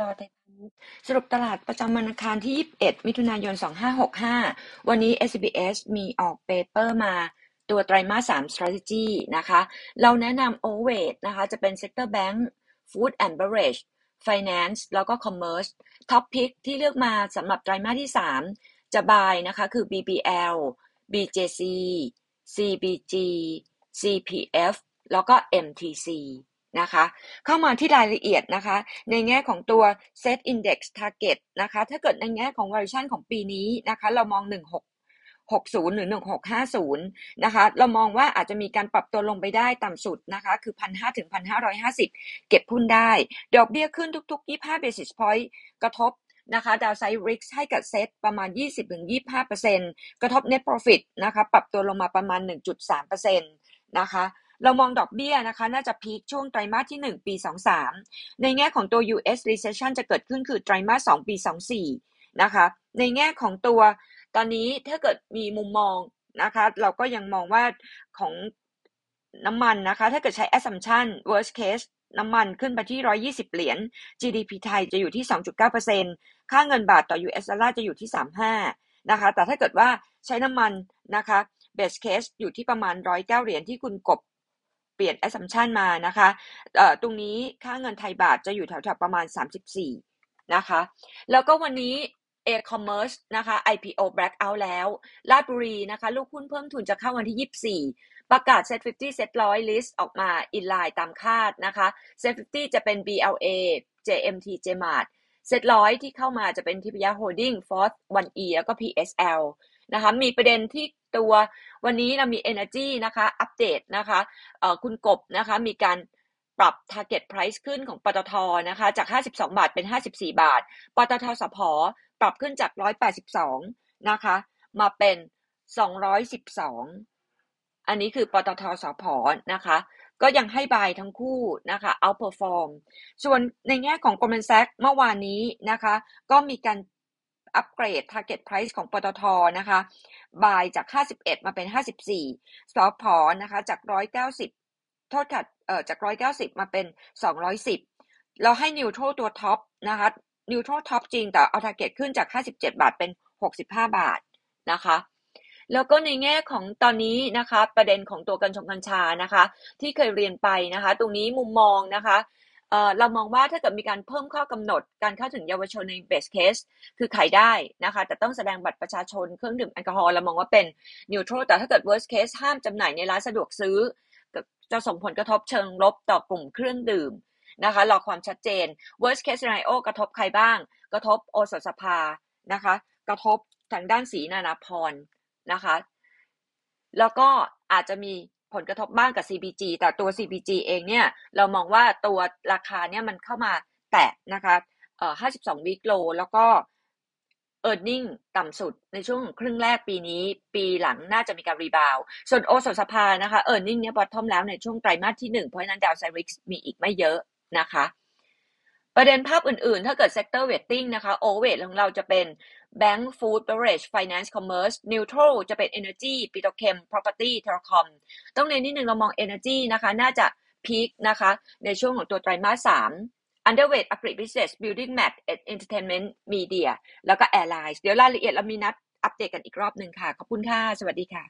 ลอไทยพาณิชย์สรุปตลาดประจำวันอังคารที่ 21 มิถุนายน 2565 วันนี้ SBS มีออกเปเปอร์มาตัวไตรมาส 3 strategy นะคะ เราแนะนำ overweight นะคะ จะเป็น sector bank food and beverage finance แล้วก็ commerce top pick ที่เลือกมาสำหรับไตรมาสที่ 3 จะ buy นะคะคือ BBL BJC CBG CPF แล้วก็ MTC นะคะ เข้ามาที่รายละเอียดนะคะ ในแง่ของตัว Set Index Target นะคะ ถ้าเกิดในแง่ของ valuation ของปีนี้นะคะ เรามอง 1660 หรือ 1650 นะคะ เรามองว่าอาจจะมีการปรับตัวลงไปได้ต่ำสุดนะคะ คือ 1,500 ถึง 1,550 เก็บหุ้นได้ ดอกเบี้ยขึ้นทุก ๆ 25 basis point กระทบนะคะดาวไซด์ริกให้กับเซตประมาณ 20-25%กระทบ net profit นะคะ ปรับตัวลงมาประมาณ 1.3%นะคะ เรามองดอกเบี้ยนะคะ น่าจะพีคช่วงไตรมาสที่ 1 ปี 23 ในแง่ของตัว US recession จะเกิดขึ้นคือไตรมาส 2 ปี 24 นะคะ ในแง่ของตัวตอนนี้ถ้าเกิดมีมุมมองนะคะ เราก็ยังมองว่าของน้ำมันนะคะ ถ้าเกิดใช้ assumption worst case น้ำมันขึ้นไปที่ 120 เหรียญ GDP ไทยจะอยู่ที่ 2.9%ค่าเงินบาทต่อ US ดอลลาร์จะอยู่ที่ 35 นะคะ แต่ถ้าเกิดว่าใช้น้ำมันนะคะ best case อยู่ที่ประมาณ 109 เหรียญที่คุณกบ ปลี่ยน assumption มานะคะตรงนี้ค่าเงินไทยบาทจะอยู่แถวๆประมาณ 34 นะคะ แล้วก็วันนี้ e-commerce นะคะ IPO blackout แล้วลาดบุรีนะคะ ลูกหุ้นเพิ่มทุนจะเข้าวันที่ 24 ประกาศ Set 50 Set 100 list ออกมา in line ตามคาดนะคะ Set 50 จะเป็น BLA JMT JMart Set 100ที่เข้ามาจะเป็นทิพยา Holding Force 1E แล้วก็ PSL นะคะมีประเด็นที่ตัววันนี้เรามี Energy นะคะอัปเดตนะคะคุณกบนะคะมีการปรับ target price ขึ้นของปตทนะคะจาก 52 บาทเป็น 54 บาท ปตทสพปรับขึ้นจาก 182 นะคะ มาเป็น 212 อันนี้คือปตทสพนะคะ ก็ยังให้บายทั้งคู่นะคะ outperform ส่วนในแง่ของ Goldman Sachs เมื่อวานนี้นะคะ ก็มีการอัปเกรด target price ของปตทนะคะ บายจาก 51 มาเป็น 54สพนะคะ จาก 190 โทษค่ะเอ่อจาก 190 มาเป็น 210 เราให้นิวโตรตัวท็อปนะคะนิวโตรท็อปจริงแต่เอา target ขึ้นจาก 57 บาทเป็น 65 บาทนะคะ แล้วก็ในแง่ของตอนนี้นะคะ ประเด็นของตัวกัญชงกัญชานะคะ ที่เคยเรียนไปนะคะ ตรงนี้มุมมองนะคะเรามองว่าถ้าเกิดมีการเพิ่มข้อกำหนดการเข้าถึงเยาวชนใน best case คือขายได้นะคะ แต่ต้องแสดงบัตรประชาชนเครื่องดื่มแอลกอฮอล์เรามองว่าเป็น neutral แต่ถ้าเกิด worst case ห้ามจำหน่ายในร้านสะดวกซื้อ จะส่งผลกระทบเชิงลบต่อกลุ่มเครื่องดื่มนะคะรอความชัดเจน worst case scenario กระทบใครบ้าง กระทบโอสถสภานะคะ กระทบทางด้านสีนานาพร นะคะ แล้วก็อาจจะมีผลกระทบบ้างกับ CBG แต่ตัว CBG เองเนี่ย เรามองว่าตัวราคาเนี่ยมันเข้ามาแตะนะคะเอ่อ52 week low แล้วก็ e a r n i n g ต่ำสุดในช่วงครึ่งแรกปีนี้ ปีหลังน่าจะมีการรีบาวส่วนโอสสภานะคะ e a r n i n g เนี่ยบอททอมแล้วในช่วงไตรมาสที่ 1 เพราะฉะนั้น downside risk มีอีกไม่เยอะนะคะ ประเด็นภาพอื่นๆ ถ้าเกิด sector weighting นะคะ overweight ของเราจะเป็น Bank Food Beverage Finance Commerce Neutral จะเป็น Energy Petrochem Property Telecom ต้องเน้นนิดนึงเรามอง Energy นะคะน่าจะพีคนะคะในช่วงของตัวไตรมาส3 Underweight Agri Business Building Mat Entertainment Media แล้วก็ Airlines เดี๋ยวรายละเอียดเรามีนัดอัปเดตกันอีกรอบหนึ่งค่ะ ขอบคุณค่ะ สวัสดีค่ะ